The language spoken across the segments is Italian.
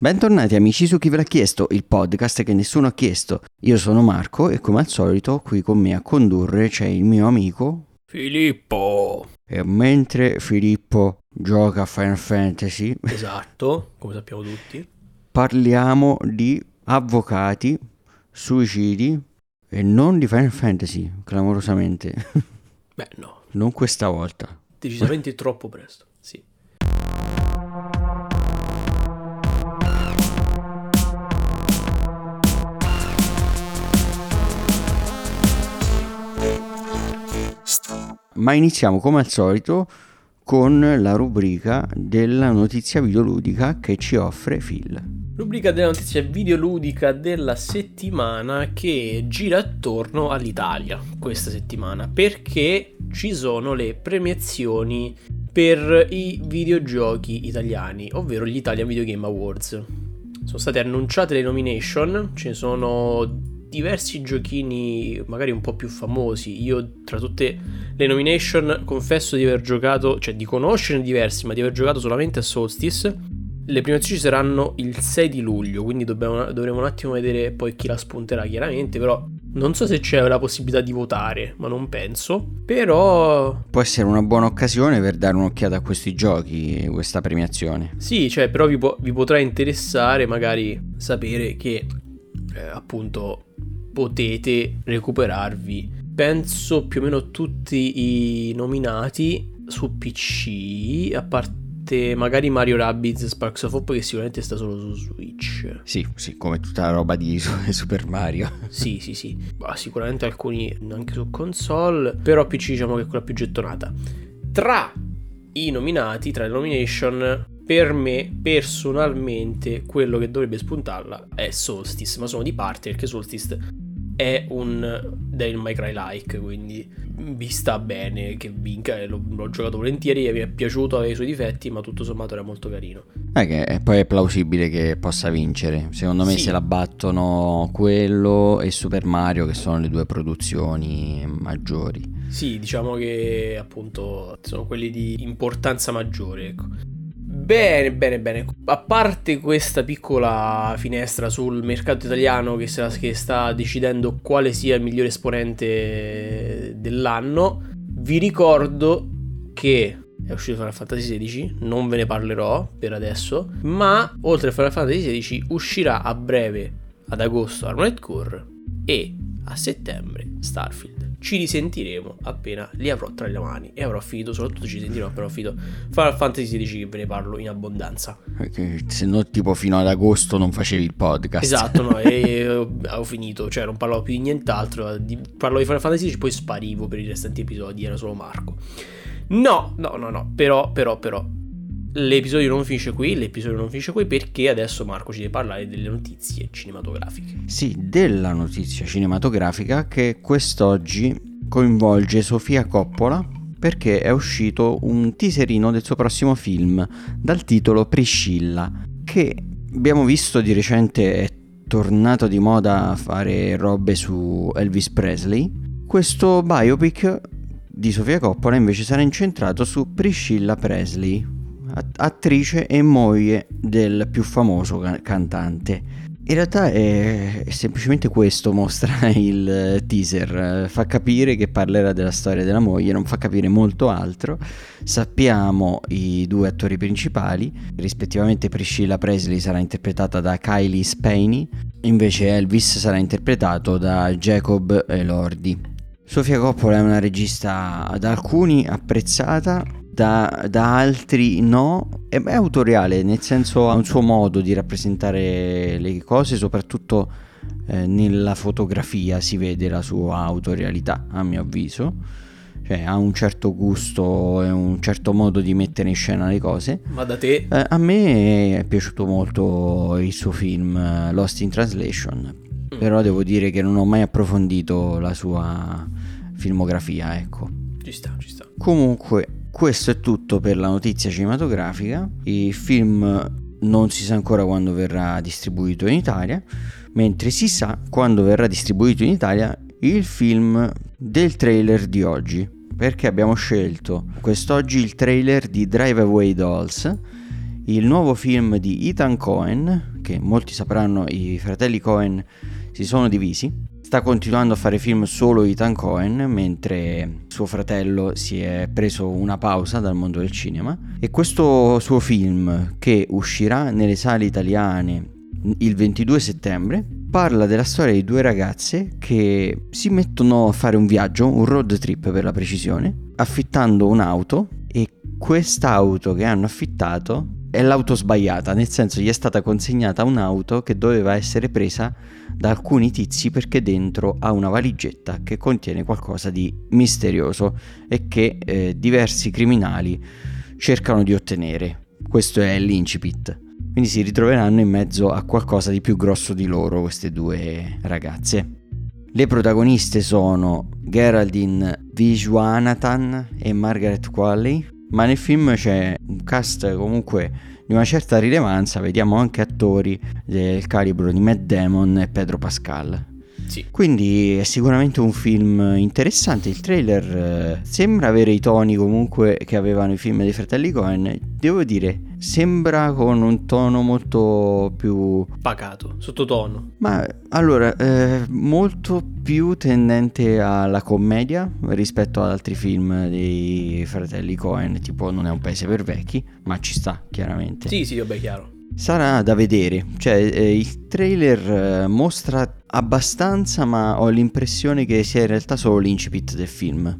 Bentornati amici su Chi ve l'ha chiesto, il podcast che nessuno ha chiesto. Io sono Marco e come al solito qui con me a condurre c'è il mio amico Filippo. E mentre Filippo gioca a Final Fantasy, Esatto, come sappiamo tutti. parliamo di avvocati, suicidi e non di Final Fantasy, clamorosamente. Beh, no, non questa volta. decisamente troppo presto. Sì. Ma iniziamo come al solito con la rubrica della notizia videoludica che ci offre Phil. Rubrica della notizia videoludica della settimana che gira attorno all'Italia questa settimana perché ci sono le premiazioni per i videogiochi italiani, ovvero gli Italian Video Game Awards. Sono state annunciate le nomination, ce ne sono diversi giochini magari un po' più famosi. Io tra tutte le nomination confesso di aver giocato, cioè di conoscerne diversi, ma di aver giocato solamente a Solstice. Le premiazioni saranno il 6 di luglio, quindi dobbiamo, dovremo un attimo vedere poi chi la spunterà chiaramente, però non so se c'è la possibilità di votare, ma non penso. Però... Può essere una buona occasione per dare un'occhiata a questi giochi, questa premiazione. Sì, cioè, però vi, po- vi potrà interessare magari sapere che eh, appunto potete recuperarvi. Penso più o meno tutti i nominati su PC a parte magari Mario Rabbids Sparks of Hope che sicuramente sta solo su Switch. Sì sì come tutta la roba di Super Mario. Sì sì sì. Ma sicuramente alcuni anche su console però PC diciamo che è quella più gettonata. Tra i nominati tra le nomination per me personalmente quello che dovrebbe spuntarla è Solstice, ma sono di parte perché Solstice è un Devil May Cry like, quindi vi sta bene che vinca, l'ho, l'ho giocato volentieri, mi è piaciuto, aveva i suoi difetti, ma tutto sommato era molto carino. Eh, che poi è plausibile che possa vincere, secondo me sì. se la battono quello e Super Mario che sono le due produzioni maggiori. Sì, diciamo che appunto sono quelli di importanza maggiore, ecco. Bene, bene, bene. A parte questa piccola finestra sul mercato italiano che, sta, che sta decidendo quale sia il migliore esponente dell'anno, vi ricordo che è uscito Final Fantasy XVI, non ve ne parlerò per adesso, ma oltre a Final Fantasy XVI uscirà a breve, ad agosto, Armored Core e a settembre Starfield ci risentiremo appena li avrò tra le mani e avrò finito, soprattutto ci sentiremo appena ho finito Final Fantasy XVI che ve ne parlo in abbondanza. Perché se no tipo fino ad agosto non facevi il podcast. Esatto, no, e ho finito, cioè non parlavo più di nient'altro, parlo di Final Fantasy XVI poi sparivo per i restanti episodi, era solo Marco. No, no, no, no, però, però, però, L'episodio non finisce qui, l'episodio non finisce qui perché adesso Marco ci deve parlare delle notizie cinematografiche. Sì, della notizia cinematografica che quest'oggi coinvolge Sofia Coppola perché è uscito un teaserino del suo prossimo film dal titolo Priscilla che abbiamo visto di recente è tornato di moda a fare robe su Elvis Presley. Questo biopic di Sofia Coppola invece sarà incentrato su Priscilla Presley, attrice e moglie del più famoso cantante. In realtà è, semplicemente questo, mostra il teaser, fa capire che parlerà della storia della moglie, non fa capire molto altro. Sappiamo i due attori principali, rispettivamente Priscilla Presley sarà interpretata da Kylie Spaney, invece Elvis sarà interpretato da Jacob Elordi. Sofia Coppola è una regista da alcuni apprezzata, da, da, altri no, è, è autoriale, nel senso ha un suo modo di rappresentare le cose, soprattutto eh, nella fotografia si vede la sua autorialità, a mio avviso. Cioè, ha un certo gusto e un certo modo di mettere in scena le cose. Ma da te? Eh, a me è piaciuto molto il suo film eh, Lost in Translation. Mm. Però devo dire che non ho mai approfondito la sua filmografia, ecco. Ci sta, ci sta. Comunque, questo è tutto per la notizia cinematografica. Il film non si sa ancora quando verrà distribuito in Italia, mentre si sa quando verrà distribuito in Italia il film del trailer di oggi. Perché abbiamo scelto quest'oggi il trailer di Drive Away Dolls, il nuovo film di Ethan Cohen, che molti sapranno i fratelli Cohen si sono divisi. Sta continuando a fare film solo Ethan Cohen, mentre suo fratello si è preso una pausa dal mondo del cinema. E questo suo film, che uscirà nelle sale italiane il 22 settembre, parla della storia di due ragazze che si mettono a fare un viaggio, un road trip per la precisione, affittando un'auto e quest'auto che hanno affittato è l'auto sbagliata, nel senso gli è stata consegnata un'auto che doveva essere presa da alcuni tizi perché dentro ha una valigetta che contiene qualcosa di misterioso e che eh, diversi criminali cercano di ottenere. Questo è l'incipit. Quindi si ritroveranno in mezzo a qualcosa di più grosso di loro queste due ragazze. Le protagoniste sono Geraldine Vishwanathan e Margaret Qualley, ma nel film c'è un cast comunque di una certa rilevanza, vediamo anche attori del calibro di Matt Damon e Pedro Pascal. Sì. Quindi è sicuramente un film interessante. Il trailer eh, sembra avere i toni comunque che avevano i film dei fratelli Cohen. Devo dire, sembra con un tono molto più pacato, sottotono. Ma allora, eh, molto più tendente alla commedia rispetto ad altri film dei fratelli Cohen, tipo Non è un paese per vecchi, ma ci sta chiaramente. Sì, sì, vabbè, chiaro. Sarà da vedere, cioè eh, il trailer eh, mostra abbastanza, ma ho l'impressione che sia in realtà solo l'incipit del film.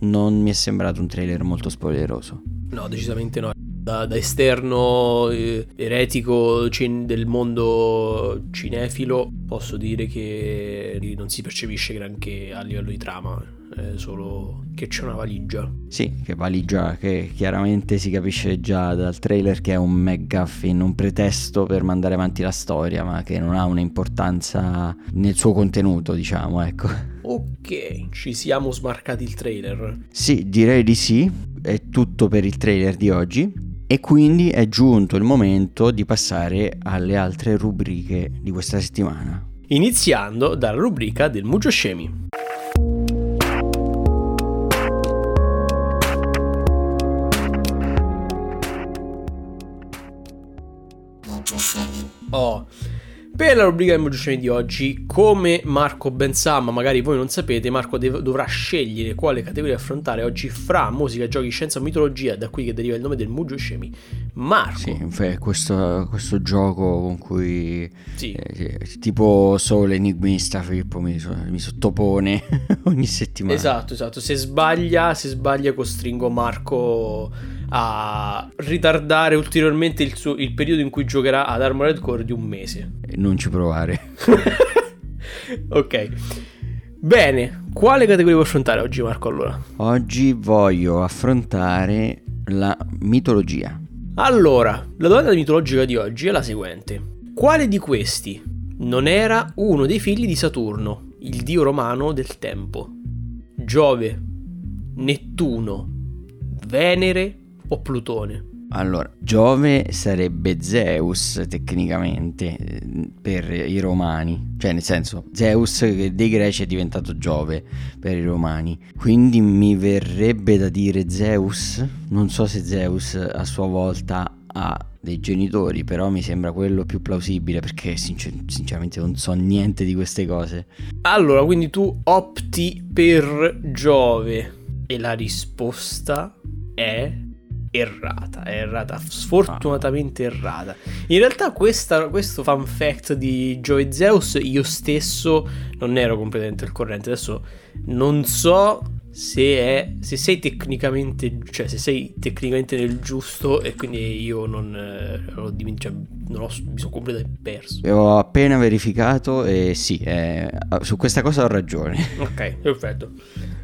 Non mi è sembrato un trailer molto spoileroso. No, decisamente no. Da, da esterno eh, eretico cin- del mondo cinefilo posso dire che non si percepisce granché a livello di trama è solo che c'è una valigia. Sì, che valigia che chiaramente si capisce già dal trailer che è un McGuffin, un pretesto per mandare avanti la storia, ma che non ha un'importanza nel suo contenuto, diciamo, ecco. Ok, ci siamo smarcati il trailer. Sì, direi di sì, è tutto per il trailer di oggi. E quindi è giunto il momento di passare alle altre rubriche di questa settimana. Iniziando dalla rubrica del Mugio Scemi. Oh, per la rubrica emozioni di oggi, come Marco ben sa, ma magari voi non sapete, Marco dev- dovrà scegliere quale categoria affrontare oggi fra musica, giochi, scienza o mitologia, da qui che deriva il nome del Mugio Scemi. Marco. Sì, questo, questo gioco con cui sì. eh, tipo solo enigmista Filippo mi, mi sottopone ogni settimana. Esatto, esatto. Se sbaglia, se sbaglia costringo Marco a ritardare ulteriormente il, suo, il periodo in cui giocherà ad Armored Core di un mese. Non ci provare. ok. Bene, quale categoria vuoi affrontare oggi Marco allora? Oggi voglio affrontare la mitologia. Allora, la domanda mitologica di oggi è la seguente. Quale di questi non era uno dei figli di Saturno, il dio romano del tempo? Giove, Nettuno, Venere o Plutone? Allora, Giove sarebbe Zeus tecnicamente per i romani, cioè nel senso Zeus dei greci è diventato Giove per i romani, quindi mi verrebbe da dire Zeus, non so se Zeus a sua volta ha dei genitori, però mi sembra quello più plausibile perché sincer- sinceramente non so niente di queste cose. Allora, quindi tu opti per Giove e la risposta è errata, è errata, sfortunatamente errata. In realtà questa, questo fun fact di Joe Zeus io stesso non ero completamente al corrente, adesso non so se, è, se sei tecnicamente, cioè se sei tecnicamente nel giusto e quindi io non, eh, ho, cioè, non ho, mi sono completamente perso. Ho appena verificato e sì, eh, su questa cosa ho ragione. Ok, perfetto.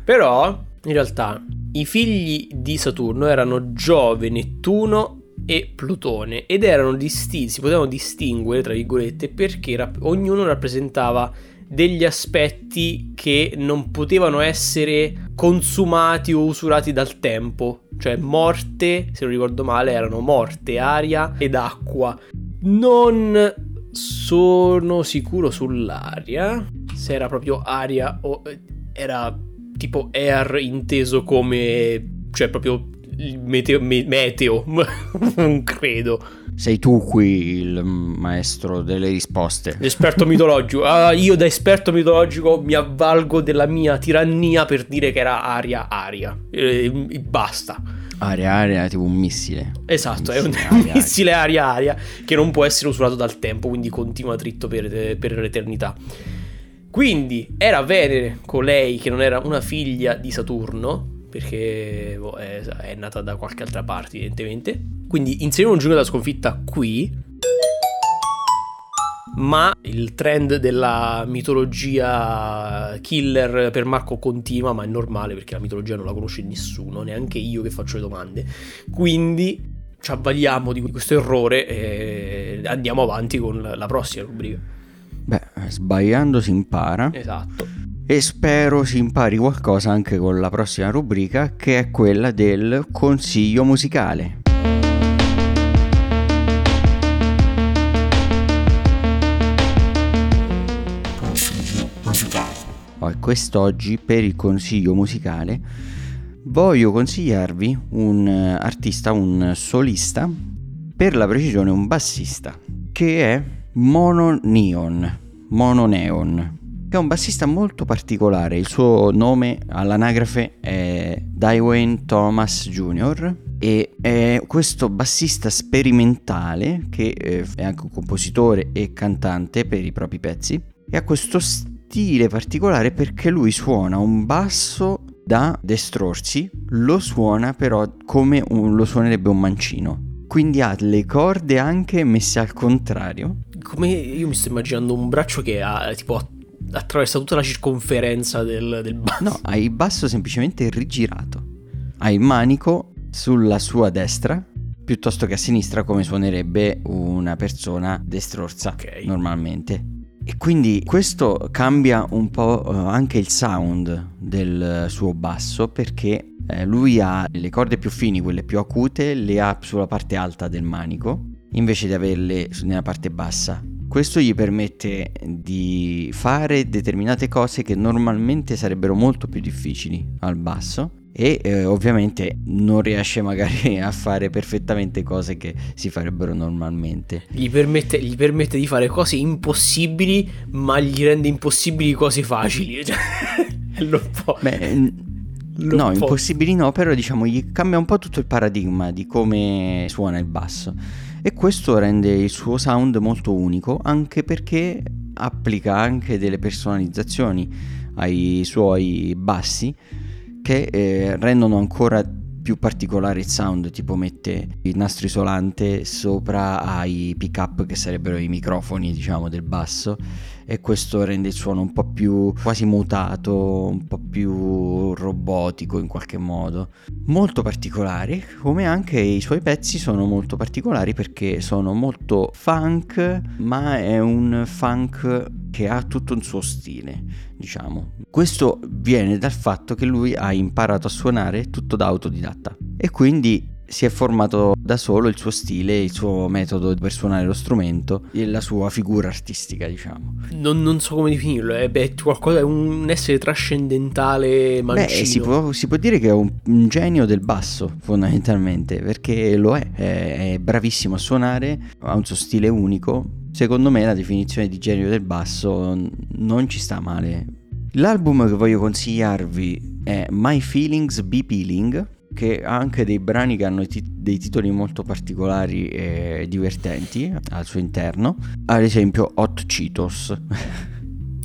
Però in realtà i figli di Saturno erano Giove, Nettuno e Plutone ed erano distinti, si potevano distinguere tra virgolette perché rap- ognuno rappresentava degli aspetti che non potevano essere consumati o usurati dal tempo, cioè morte, se non ricordo male, erano morte, aria ed acqua. Non sono sicuro sull'aria, se era proprio aria o eh, era tipo air inteso come, cioè proprio meteo, me, meteo, non credo. sei tu qui il maestro delle risposte. L'esperto mitologico. Uh, io da esperto mitologico mi avvalgo della mia tirannia per dire che era aria aria. E, e basta. Aria aria tipo un missile. Esatto, un missile, è un, aria, missile aria aria che non può essere usurato dal tempo, quindi continua dritto per, per l'eternità. Quindi era Venere colei che non era una figlia di Saturno, perché boh, è, è, nata da qualche altra parte evidentemente. Quindi inserire un giorno della sconfitta qui. Ma il trend della mitologia killer per Marco continua, ma è normale perché la mitologia non la conosce nessuno, neanche io che faccio le domande. Quindi ci avvaliamo di questo errore e andiamo avanti con la prossima rubrica. Beh, sbagliando si impara. Esatto e spero si impari qualcosa anche con la prossima rubrica che è quella del consiglio musicale. Oh, quest'oggi per il consiglio musicale voglio consigliarvi un artista, un solista, per la precisione un bassista, che è Mono Neon, Mono Neon che è un bassista molto particolare. Il suo nome all'anagrafe è Dwayne Thomas Jr. e è questo bassista sperimentale che eh, è anche un compositore e cantante per i propri pezzi e ha questo stile particolare perché lui suona un basso da destrorsi, lo suona però come un, lo suonerebbe un mancino. Quindi ha le corde anche messe al contrario. Come io mi sto immaginando un braccio che ha tipo attraversa tutta la circonferenza del, del basso. No, hai il basso semplicemente rigirato. Hai il manico sulla sua destra piuttosto che a sinistra come suonerebbe una persona destrorsa okay. normalmente. E quindi questo cambia un po' eh, anche il sound del suo basso perché eh, lui ha le corde più fini, quelle più acute, le ha sulla parte alta del manico invece di averle nella parte bassa. Questo gli permette di fare determinate cose che normalmente sarebbero molto più difficili al basso e eh, ovviamente non riesce magari a fare perfettamente cose che si farebbero normalmente. Gli permette, gli permette di fare cose impossibili, ma gli rende impossibili cose facili. Cioè, lo può. Beh, lo no, può. impossibili no, però diciamo gli cambia un po' tutto il paradigma di come suona il basso e questo rende il suo sound molto unico anche perché applica anche delle personalizzazioni ai suoi bassi che eh, rendono ancora più particolare il sound, tipo mette il nastro isolante sopra ai pick up che sarebbero i microfoni, diciamo, del basso e questo rende il suono un po' più quasi mutato, un po' più robotico in qualche modo. Molto particolare, come anche i suoi pezzi sono molto particolari perché sono molto funk, ma è un funk che ha tutto un suo stile, diciamo. Questo viene dal fatto che lui ha imparato a suonare tutto da autodidatta e quindi si è formato da solo il suo stile, il suo metodo per suonare lo strumento e la sua figura artistica, diciamo. Non, non so come definirlo, è, beh, qualcosa, è un essere trascendentale mancino. Beh, si può, si può dire che è un, un, genio del basso, fondamentalmente, perché lo è, è, è bravissimo a suonare, ha un suo stile unico. Secondo me la definizione di genio del basso non ci sta male. L'album che voglio consigliarvi è My Feelings Be Peeling che ha anche dei brani che hanno tit- dei titoli molto particolari e divertenti al suo interno, ad esempio Hot Cheetos.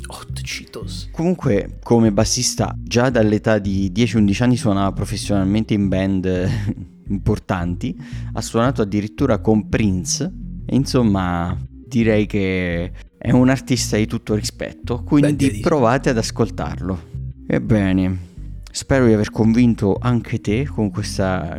Hot Cheetos. Comunque, come bassista, già dall'età di 10-11 anni suonava professionalmente in band importanti, ha suonato addirittura con Prince, e insomma, direi che è un artista di tutto rispetto, quindi provate ad ascoltarlo. Ebbene, Spero di aver convinto anche te con,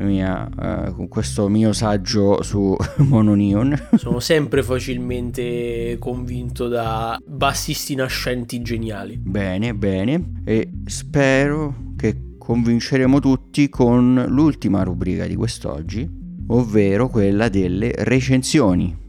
mia, uh, con questo mio saggio su Mononion. Sono sempre facilmente convinto da bassisti nascenti geniali. Bene, bene. E spero che convinceremo tutti con l'ultima rubrica di quest'oggi, ovvero quella delle recensioni.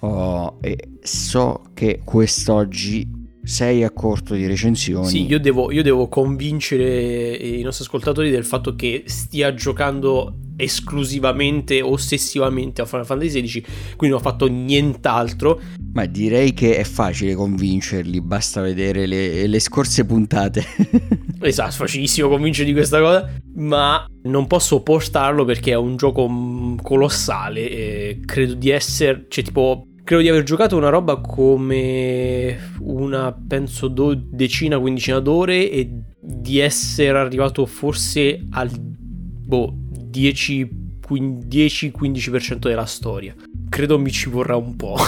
Oh, e so che quest'oggi sei a corto di recensioni. Sì, io devo, io devo convincere i nostri ascoltatori del fatto che stia giocando esclusivamente, ossessivamente a Final Fantasy XVI, quindi non ho fatto nient'altro. Ma direi che è facile convincerli, basta vedere le, le scorse puntate. esatto, facilissimo convincerli di questa cosa, ma non posso postarlo perché è un gioco colossale e credo di essere, cioè tipo credo di aver giocato una roba come una, penso, do, decina, quindicina d'ore e di essere arrivato forse al boh, 10-15% della storia. Credo mi ci vorrà un po'.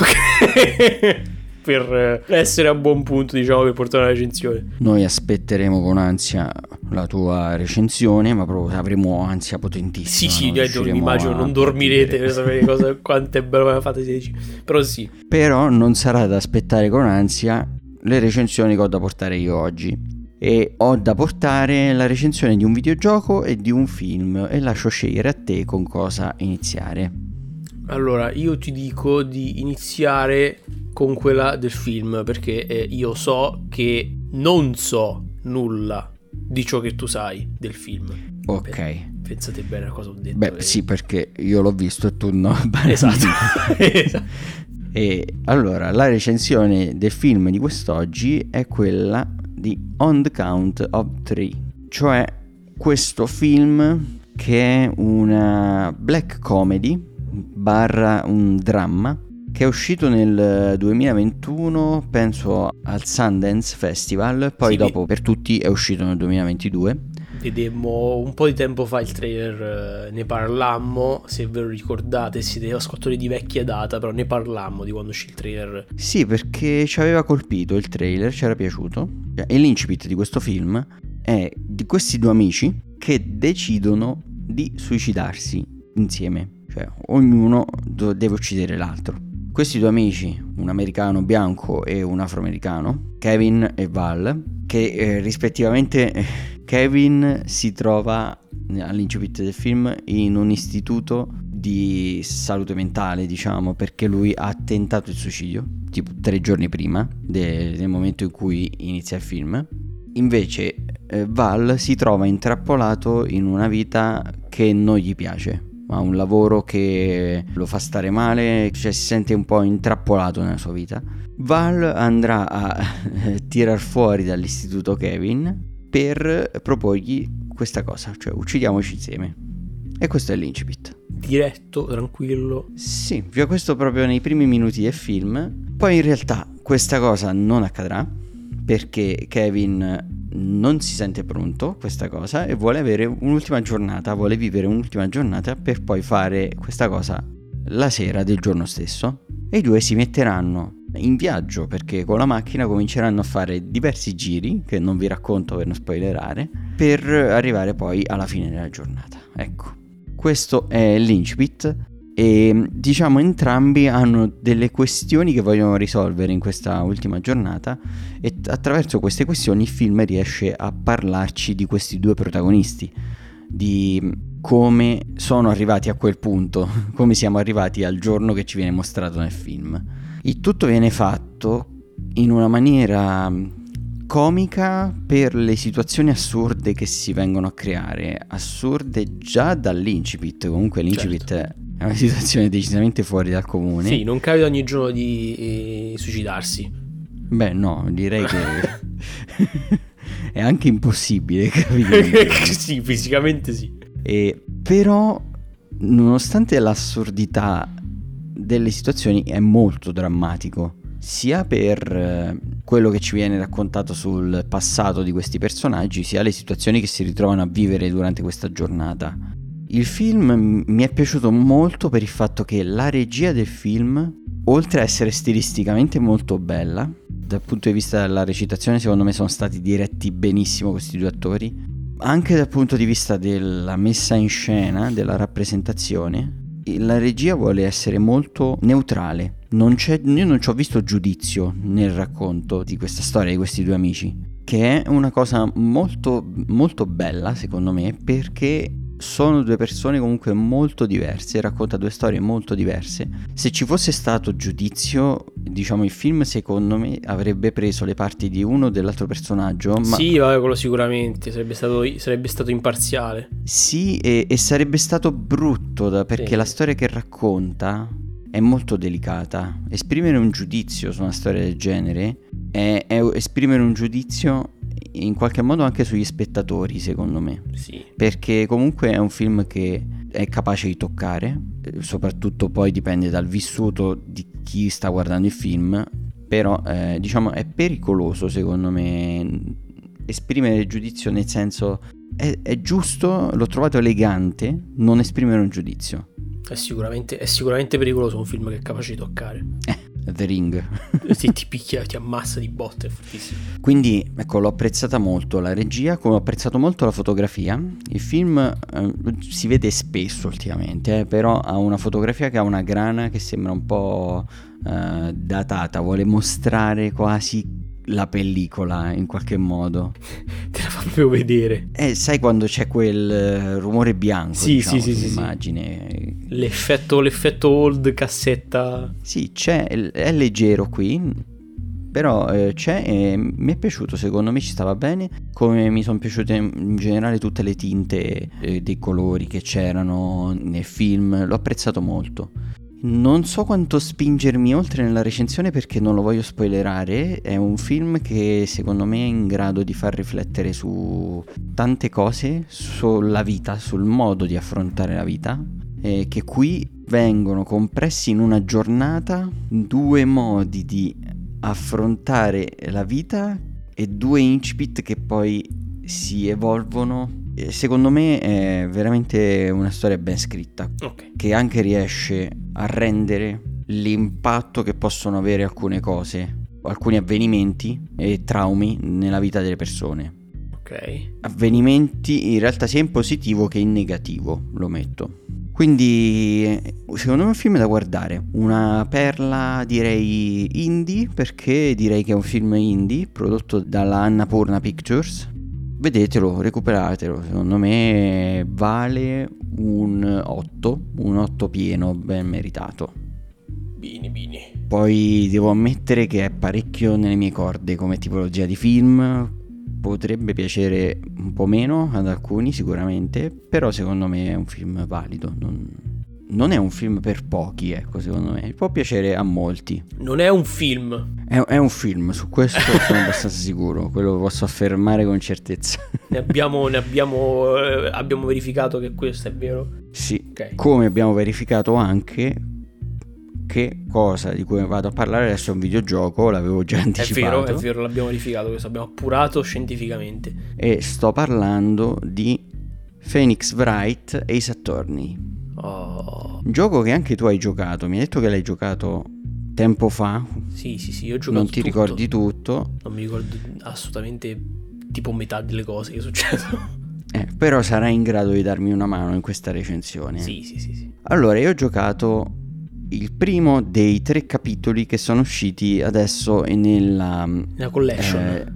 per essere a buon punto, diciamo, per portare una recensione. Noi aspetteremo con ansia la tua recensione, ma proprio avremo ansia potentissima. Sì, sì, io immagino non dormirete per sapere cosa, quanto è bello Final Fantasy 16. Però sì. Però non sarà da aspettare con ansia le recensioni che ho da portare io oggi. E ho da portare la recensione di un videogioco e di un film e lascio scegliere a te con cosa iniziare. Allora, io ti dico di iniziare con quella del film perché eh, io so che non so nulla di ciò che tu sai del film. Ok. Beh, pensate bene a cosa ho detto. Beh, eh. sì, perché io l'ho visto e tu no. esatto. e allora, la recensione del film di quest'oggi è quella di On the Count of Three, cioè questo film che è una black comedy barra un dramma che è uscito nel 2021, penso al Sundance Festival, poi sì, dopo per tutti è uscito nel 2022. Vedemmo un po' di tempo fa il trailer, eh, ne parlammo, se ve lo ricordate, siete ascoltatori di vecchia data, però ne parlammo di quando uscì il trailer. Sì, perché ci aveva colpito il trailer, ci era piaciuto. E l'incipit di questo film è di questi due amici che decidono di suicidarsi insieme, cioè ognuno deve uccidere l'altro. Questi due amici, un americano bianco e un afroamericano, Kevin e Val, che eh, rispettivamente eh, Kevin si trova all'incipit del film in un istituto di salute mentale, diciamo, perché lui ha tentato il suicidio, tipo tre giorni prima de- del momento in cui inizia il film. Invece eh, Val si trova intrappolato in una vita che non gli piace, ha un lavoro che lo fa stare male, cioè si sente un po' intrappolato nella sua vita. Val andrà a tirar fuori dall'istituto Kevin per proporgli questa cosa, cioè uccidiamoci insieme. E questo è l'incipit. Diretto, tranquillo. Sì, vi ho questo proprio nei primi minuti del film. Poi in realtà questa cosa non accadrà perché Kevin non si sente pronto questa cosa e vuole avere un'ultima giornata, vuole vivere un'ultima giornata per poi fare questa cosa la sera del giorno stesso e i due si metteranno in viaggio perché con la macchina cominceranno a fare diversi giri che non vi racconto per non spoilerare per arrivare poi alla fine della giornata. Ecco, questo è l'incipit e diciamo entrambi hanno delle questioni che vogliono risolvere in questa ultima giornata e attraverso queste questioni il film riesce a parlarci di questi due protagonisti, di come sono arrivati a quel punto, come siamo arrivati al giorno che ci viene mostrato nel film. Il tutto viene fatto in una maniera comica per le situazioni assurde che si vengono a creare, assurde già dall'incipit, comunque l'incipit certo. È una situazione decisamente fuori dal comune. Sì, non capita ogni giorno di eh, suicidarsi. Beh, no, direi che è anche impossibile capire. sì, fisicamente sì. E, però, nonostante l'assurdità delle situazioni, è molto drammatico. Sia per eh, quello che ci viene raccontato sul passato di questi personaggi, sia le situazioni che si ritrovano a vivere durante questa giornata. Il film mi è piaciuto molto per il fatto che la regia del film, oltre a essere stilisticamente molto bella, dal punto di vista della recitazione secondo me sono stati diretti benissimo questi due attori, anche dal punto di vista della messa in scena, della rappresentazione, la regia vuole essere molto neutrale. Non io non ci ho visto giudizio nel racconto di questa storia di questi due amici, che è una cosa molto, molto bella secondo me perché sono due persone comunque molto diverse, racconta due storie molto diverse. Se ci fosse stato giudizio diciamo il film secondo me avrebbe preso le parti di uno o dell'altro personaggio. Ma... Sì, vabbè, quello sicuramente, sarebbe stato, sarebbe stato imparziale. Sì, e, e, sarebbe stato brutto da, perché sì. la storia che racconta è molto delicata. Esprimere un giudizio su una storia del genere è, è esprimere un giudizio in qualche modo anche sugli spettatori, secondo me. Sì. Perché comunque è un film che è capace di toccare, eh, soprattutto poi dipende dal vissuto di chi sta guardando il film, però eh, diciamo è pericoloso secondo me esprimere giudizio nel senso è, è giusto, l'ho trovato elegante non esprimere un giudizio. È sicuramente, è sicuramente pericoloso un film che è capace di toccare. Eh The Ring. sì, ti picchia, ti ammassa di botte, è fortissimo. Quindi, ecco, l'ho apprezzata molto la regia, come ho apprezzato molto la fotografia. Il film eh, si vede spesso ultimamente, eh, però ha una fotografia che ha una grana che sembra un po' eh, datata, vuole mostrare quasi la pellicola in qualche modo. Te la fa proprio vedere. Eh, sai quando c'è quel eh, rumore bianco? Sì, diciamo, sì, sì, immagine. Sì. L'effetto, l'effetto old cassetta. Sì, c'è, è leggero qui. Però eh, c'è e mi è piaciuto, secondo me ci stava bene, come mi sono piaciute in generale tutte le tinte eh, dei colori che c'erano nel film, l'ho apprezzato molto. Non so quanto spingermi oltre nella recensione perché non lo voglio spoilerare, è un film che secondo me è in grado di far riflettere su tante cose, sulla vita, sul modo di affrontare la vita, e che qui vengono compressi in una giornata due modi di affrontare la vita e due incipit che poi si evolvono secondo me è veramente una storia ben scritta okay. che anche riesce a rendere l'impatto che possono avere alcune cose, alcuni avvenimenti e traumi nella vita delle persone. Ok. Avvenimenti in realtà sia in positivo che in negativo, lo metto. Quindi secondo me è un film da guardare, una perla direi indie perché direi che è un film indie prodotto dalla Annapurna Pictures vedetelo, recuperatelo, secondo me vale un 8, un 8 pieno, ben meritato. Bini, bini. Poi devo ammettere che è parecchio nelle mie corde come tipologia di film, potrebbe piacere un po' meno ad alcuni sicuramente, però secondo me è un film valido, non, non è un film per pochi, ecco, secondo me. Può piacere a molti. Non è un film. È, è un film, su questo sono abbastanza sicuro, quello lo posso affermare con certezza. Ne abbiamo, ne abbiamo, eh, abbiamo verificato che questo è vero? Sì, okay. come abbiamo verificato anche che cosa di cui vado a parlare adesso è un videogioco, l'avevo già anticipato. È vero, è vero, l'abbiamo verificato, questo abbiamo appurato scientificamente. E sto parlando di Phoenix Wright Ace Attorney. Oh. Un gioco che anche tu hai giocato, mi hai detto che l'hai giocato tempo fa. Sì, sì, sì, ho giocato. Non ti tutto. ricordi tutto. Non mi ricordo assolutamente tipo metà delle cose che succedono. Eh, però sarai in grado di darmi una mano in questa recensione. Sì, sì, sì, sì. Allora, io ho giocato il primo dei tre capitoli che sono usciti adesso nella... Nella collection. Eh,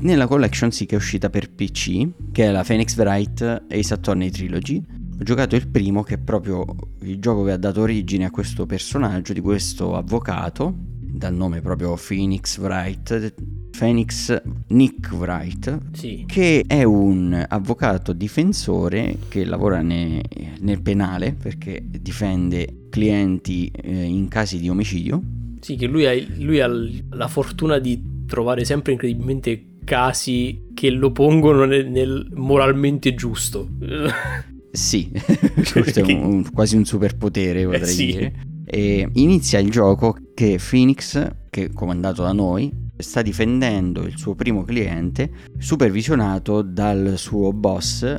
nella collection sì che è uscita per PC, che è la Phoenix Wright Ace Attorney Trilogy ho giocato il primo che è proprio il gioco che ha dato origine a questo personaggio di questo avvocato dal nome proprio Phoenix Wright Phoenix Nick Wright sì. che è un avvocato difensore che lavora ne, nel penale perché difende clienti eh, in casi di omicidio sì che lui ha, lui ha la fortuna di trovare sempre incredibilmente casi che lo pongono nel, nel moralmente giusto Sì, questo è un, un, quasi un superpotere potrei eh sì. dire. E inizia il gioco che Phoenix, che è comandato da noi, sta difendendo il suo primo cliente, supervisionato dal suo boss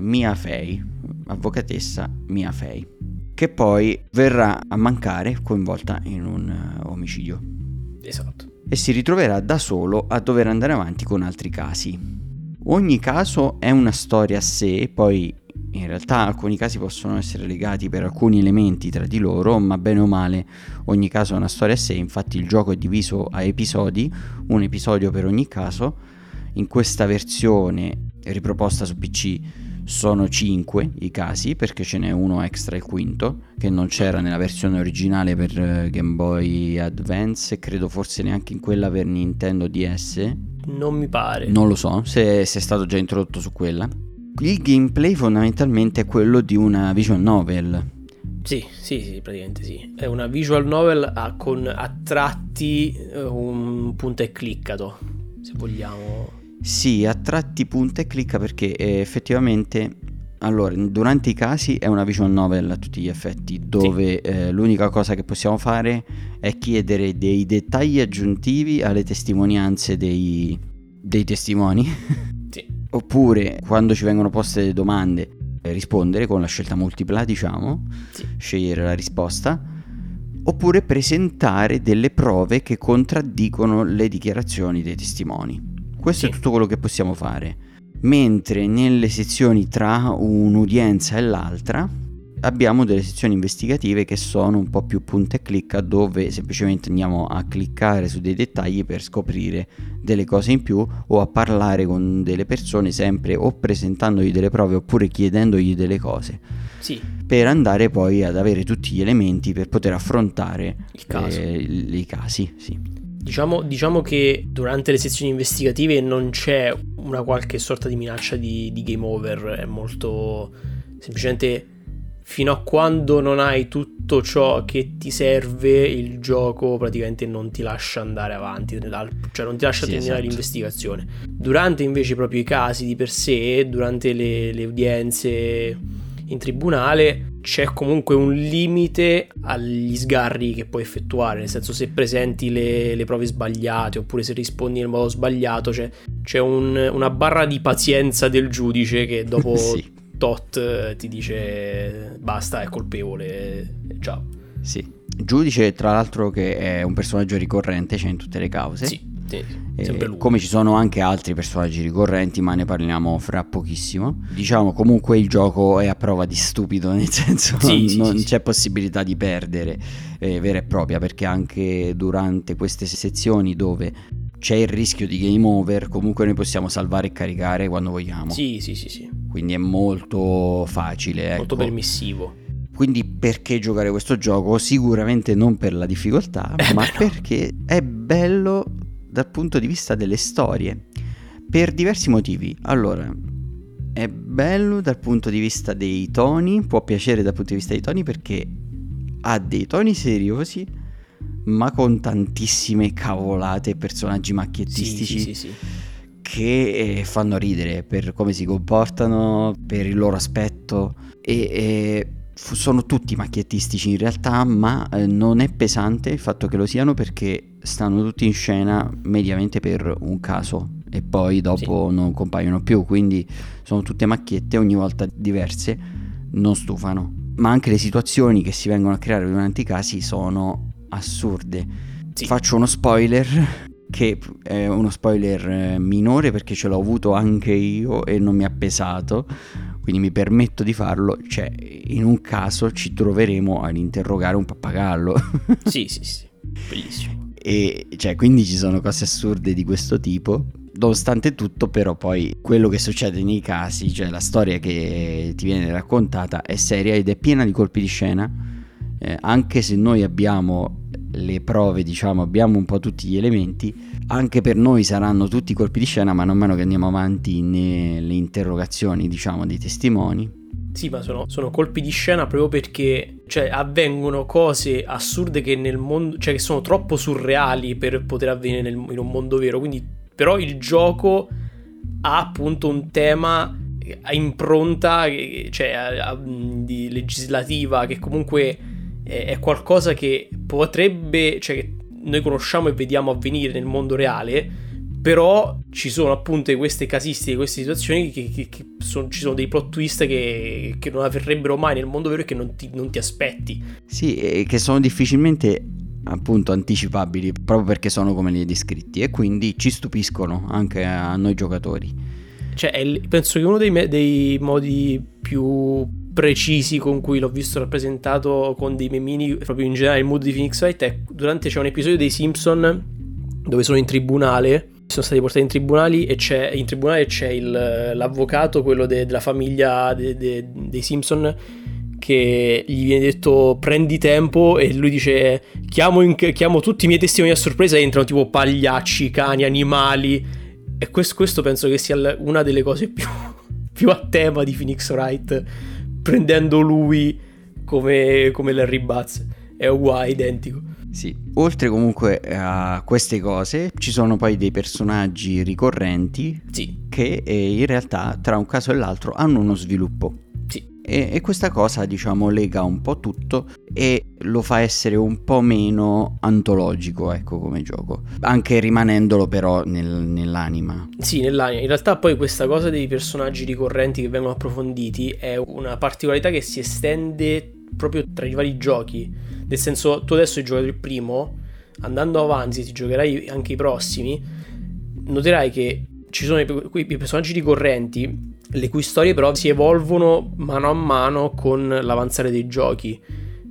Mia Fei, avvocatessa Mia Fei, che poi verrà a mancare coinvolta in un uh, omicidio. Esatto. E si ritroverà da solo a dover andare avanti con altri casi. Ogni caso è una storia a sé, poi in realtà alcuni casi possono essere legati per alcuni elementi tra di loro, ma bene o male ogni caso è una storia a sé, infatti il gioco è diviso a episodi, un episodio per ogni caso. In questa versione riproposta su PC sono 5 i casi perché ce n'è uno extra il quinto che non c'era nella versione originale per eh, Game Boy Advance e credo forse neanche in quella per Nintendo DS. Non mi pare. Non lo so se, se è stato già introdotto su quella. Il gameplay fondamentalmente è quello di una visual novel. Sì, sì, sì, praticamente sì. È una visual novel a, con a tratti eh, un punta e cliccato, se vogliamo. Sì, a tratti punta e clicca perché eh, effettivamente allora, durante i casi è una visual novel a tutti gli effetti, dove sì. eh, l'unica cosa che possiamo fare è chiedere dei dettagli aggiuntivi alle testimonianze dei, dei testimoni. Oppure quando ci vengono poste delle domande, eh, rispondere con la scelta multipla, diciamo, sì. scegliere la risposta. Oppure presentare delle prove che contraddicono le dichiarazioni dei testimoni. Questo sì. è tutto quello che possiamo fare. Mentre nelle sezioni tra un'udienza e l'altra abbiamo delle sezioni investigative che sono un po' più punta e clicca dove semplicemente andiamo a cliccare su dei dettagli per scoprire delle cose in più o a parlare con delle persone sempre o presentandogli delle prove oppure chiedendogli delle cose. Sì. Per andare poi ad avere tutti gli elementi per poter affrontare eh, i casi. Sì. Diciamo, diciamo, che durante le sezioni investigative non c'è una qualche sorta di minaccia di, di game over, è molto semplicemente fino a quando non hai tutto ciò che ti serve, il gioco praticamente non ti lascia andare avanti, cioè non ti lascia sì, terminare esatto. l'investigazione. Durante invece proprio i casi di per sé, durante le, le udienze in tribunale, c'è comunque un limite agli sgarri che puoi effettuare, nel senso se presenti le, le prove sbagliate oppure se rispondi nel modo sbagliato, cioè, c'è un, una barra di pazienza del giudice che dopo... sì tot eh, ti dice basta, è colpevole, ciao. Sì. Giudice, tra l'altro, che è un personaggio ricorrente, c'è in tutte le cause. Sì, sì, eh, come ci sono anche altri personaggi ricorrenti, ma ne parliamo fra pochissimo. Diciamo comunque il gioco è a prova di stupido, nel senso sì, non, non c'è possibilità di perdere eh, vera e propria, perché anche durante queste sezioni dove c'è il rischio di game over, comunque noi possiamo salvare e caricare quando vogliamo. Sì, sì, sì, sì. Quindi è molto facile. Ecco. Molto permissivo. Quindi perché giocare questo gioco? Sicuramente non per la difficoltà, eh, ma no. perché è bello dal punto di vista delle storie. Per diversi motivi. Allora, è bello dal punto di vista dei toni, può piacere dal punto di vista dei toni perché ha dei toni seriosi ma con tantissime cavolate, personaggi macchiettistici. Sì, sì, sì, che eh, fanno ridere per come si comportano, per il loro aspetto e, e sono tutti macchiettistici in realtà, ma eh, non è pesante il fatto che lo siano perché stanno tutti in scena mediamente per un caso e poi dopo sì. non compaiono più, quindi sono tutte macchiette ogni volta diverse, non stufano. Ma anche le situazioni che si vengono a creare durante i casi sono assurde. Sì. Faccio uno spoiler che è uno spoiler eh, minore perché ce l'ho avuto anche io e non mi ha pesato, quindi mi permetto di farlo, cioè in un caso ci troveremo ad interrogare un pappagallo. sì, sì, sì, bellissimo. E cioè, quindi ci sono cose assurde di questo tipo. Nonostante tutto, però, poi quello che succede nei casi, cioè la storia che ti viene raccontata, è seria ed è piena di colpi di scena eh, anche se noi abbiamo le prove, diciamo, abbiamo un po' tutti gli elementi, anche per noi saranno tutti colpi di scena, man mano che andiamo avanti nelle interrogazioni, diciamo, dei testimoni. Sì, ma sono, sono colpi di scena proprio perché cioè, avvengono cose assurde che nel mondo, cioè che sono troppo surreali per poter avvenire nel, in un mondo vero. Quindi, però, il gioco ha appunto un tema a impronta, cioè a, a, di legislativa che comunque è qualcosa che potrebbe, cioè che noi conosciamo e vediamo avvenire nel mondo reale, però ci sono appunto queste casistiche, queste situazioni che, che, che sono, ci sono dei plot twist che, che, non avverrebbero mai nel mondo vero e che non ti, non ti aspetti. Sì, e che sono difficilmente appunto anticipabili proprio perché sono come li hai descritti e quindi ci stupiscono anche a noi giocatori. Cioè, penso che uno dei, me- dei modi più precisi con cui l'ho visto rappresentato con dei memini proprio in generale il mood di Phoenix Wright è durante c'è un episodio dei Simpson dove sono in tribunale sono stati portati in tribunali e c'è, in tribunale c'è il, l'avvocato, quello de, della famiglia de, de, dei Simpson, che gli viene detto prendi tempo e lui dice chiamo, in, chiamo tutti i miei testimoni a sorpresa e entrano tipo pagliacci, cani, animali e questo, questo penso che sia una delle cose più, più a tema di Phoenix Wright prendendo lui come, come Larry Butz è uguale, identico sì, oltre comunque a queste cose ci sono poi dei personaggi ricorrenti sì. che eh, in realtà tra un caso e l'altro hanno uno sviluppo. E, e, questa cosa diciamo lega un po' tutto e lo fa essere un po' meno antologico ecco come gioco anche rimanendolo però nel, nell'anima sì nell'anima in realtà poi questa cosa dei personaggi ricorrenti che vengono approfonditi è una particolarità che si estende proprio tra i vari giochi. Nel senso, tu adesso hai giocato il primo, andando avanti, ti giocherai anche i prossimi, noterai che ci sono i, i personaggi ricorrenti, le cui storie però si evolvono mano a mano con l'avanzare dei giochi.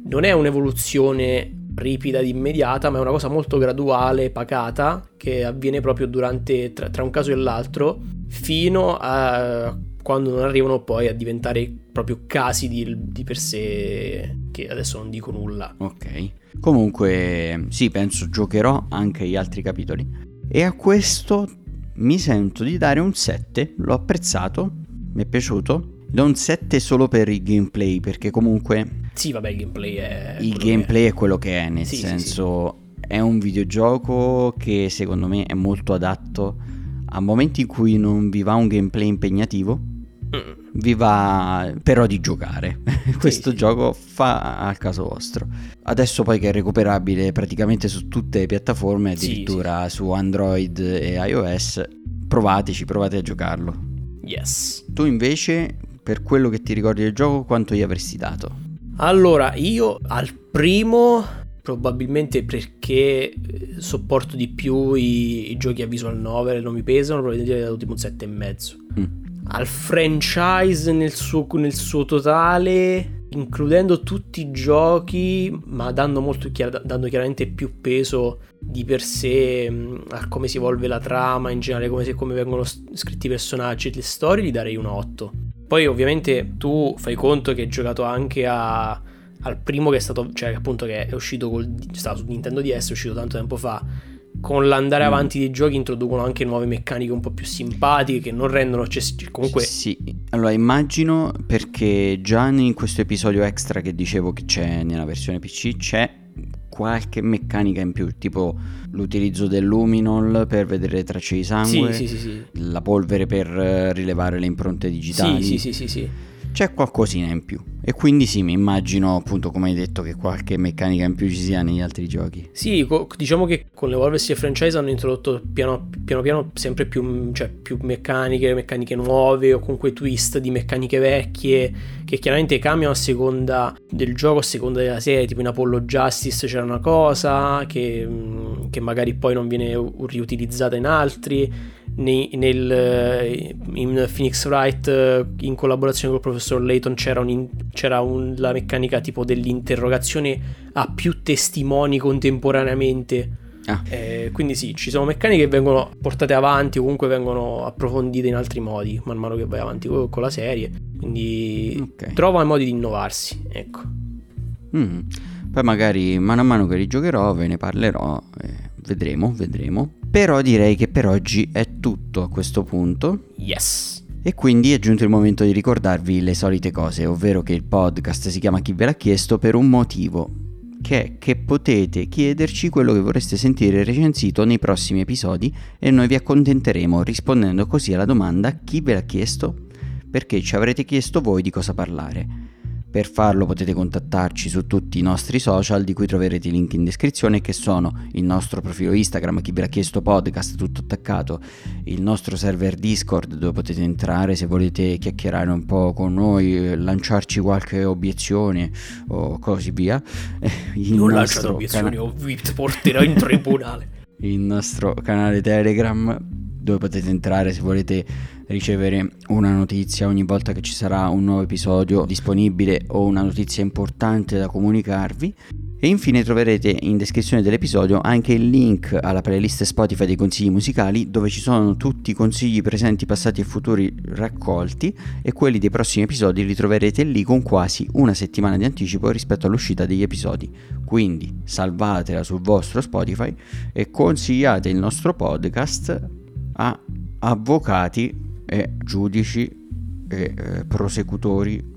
Non è un'evoluzione ripida ed immediata, ma è una cosa molto graduale, pacata, che avviene proprio durante, tra, tra un caso e l'altro, fino a quando non arrivano poi a diventare proprio casi di, di, per sé che adesso non dico nulla. Ok. Comunque sì, penso giocherò anche gli altri capitoli. E a questo mi sento di dare un 7, l'ho apprezzato, mi è piaciuto. Do un 7 solo per il gameplay, perché comunque... Sì, vabbè, il gameplay è... Il gameplay è. è. quello che è, nel sì, senso... Sì, sì. È un videogioco che secondo me è molto adatto a momenti in cui non vi va un gameplay impegnativo vi va però di giocare. Questo gioco fa al caso vostro. Adesso poi che è recuperabile praticamente su tutte le piattaforme, addirittura su Android e iOS, provateci, provate a giocarlo. Yes. Tu invece, per quello che ti ricordi del gioco, quanto gli avresti dato? Allora, io al primo probabilmente perché eh, sopporto di più i, i, giochi a visual novel, non mi pesano, probabilmente gli avrei dato tipo un 7,5. Mm al franchise nel suo, nel suo totale, includendo tutti i giochi, ma dando, chiar- dando chiaramente più peso di per sé mh, a come si evolve la trama, in generale come, se, come vengono scritti i personaggi e le storie, gli darei un 8. Poi ovviamente tu fai conto che hai giocato anche a, al primo che è stato, cioè appunto che è uscito col, stava su Nintendo DS, è uscito tanto tempo fa con l'andare mm. avanti dei giochi introducono anche nuove meccaniche un po' più simpatiche che non rendono accessibili. Comunque... Sì, allora immagino perché già in questo episodio extra che dicevo che c'è nella versione PC c'è qualche meccanica in più, tipo l'utilizzo del luminol per vedere le tracce di sangue, sì, sì, sì, la polvere per rilevare le impronte digitali. Sì, sì, sì, sì c'è qualcosina in più. E quindi sì, mi immagino appunto come hai detto che qualche meccanica in più ci sia negli altri giochi. Sì, co- diciamo che con l'evolversi del franchise hanno introdotto piano piano, piano sempre più, cioè, più, meccaniche, meccaniche nuove o comunque twist di meccaniche vecchie che chiaramente cambiano a seconda del gioco, a seconda della serie, tipo in Apollo Justice c'era una cosa che, che magari poi non viene riutilizzata in altri nei, nel, eh, in Phoenix Wright eh, in collaborazione col professor Layton c'era, un, c'era un, la meccanica tipo dell'interrogazione a più testimoni contemporaneamente. Ah. Eh, quindi sì, ci sono meccaniche che vengono portate avanti o comunque vengono approfondite in altri modi man mano che vai avanti con, con la serie. Quindi okay. trova modi di innovarsi, ecco. Mm. Poi magari mano a mano che rigiocherò ve ne parlerò, eh, vedremo, vedremo. Però direi che per oggi è tutto a questo punto. Yes. E quindi è giunto il momento di ricordarvi le solite cose, ovvero che il podcast si chiama Chi ve l'ha chiesto per un motivo, che è che potete chiederci quello che vorreste sentire recensito nei prossimi episodi e noi vi accontenteremo rispondendo così alla domanda chi ve l'ha chiesto? Perché ci avrete chiesto voi di cosa parlare. Per farlo potete contattarci su tutti i nostri social di cui troverete i link in descrizione che sono il nostro profilo Instagram, chi ve l'ha chiesto podcast, tutto attaccato, il nostro server Discord dove potete entrare se volete chiacchierare un po' con noi, lanciarci qualche obiezione o così via. Il non lanciate obiezioni cana- o vi porterò in tribunale. il nostro canale Telegram dove potete entrare se volete ricevere una notizia ogni volta che ci sarà un nuovo episodio disponibile o una notizia importante da comunicarvi E infine troverete in descrizione dell'episodio anche il link alla playlist Spotify dei consigli musicali dove ci sono tutti i consigli presenti, passati e futuri raccolti e quelli dei prossimi episodi li troverete lì con quasi una settimana di anticipo rispetto all'uscita degli episodi. Quindi salvatela sul vostro Spotify e consigliate il nostro podcast a avvocati e giudici e eh, prosecutori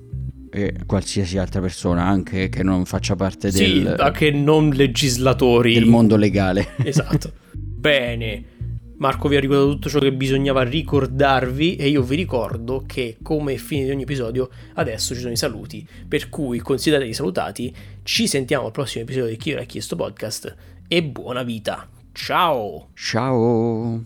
e qualsiasi altra persona anche che non faccia parte sì, del, anche non legislatori del mondo legale. Esatto. Bene. Marco vi ha ricordato tutto ciò che bisognava ricordarvi e io vi ricordo che come fine di ogni episodio adesso ci sono i saluti, per cui consideratevi salutati, ci sentiamo al prossimo episodio di Chi ora ha chiesto podcast e buona vita. Ciao! Ciao!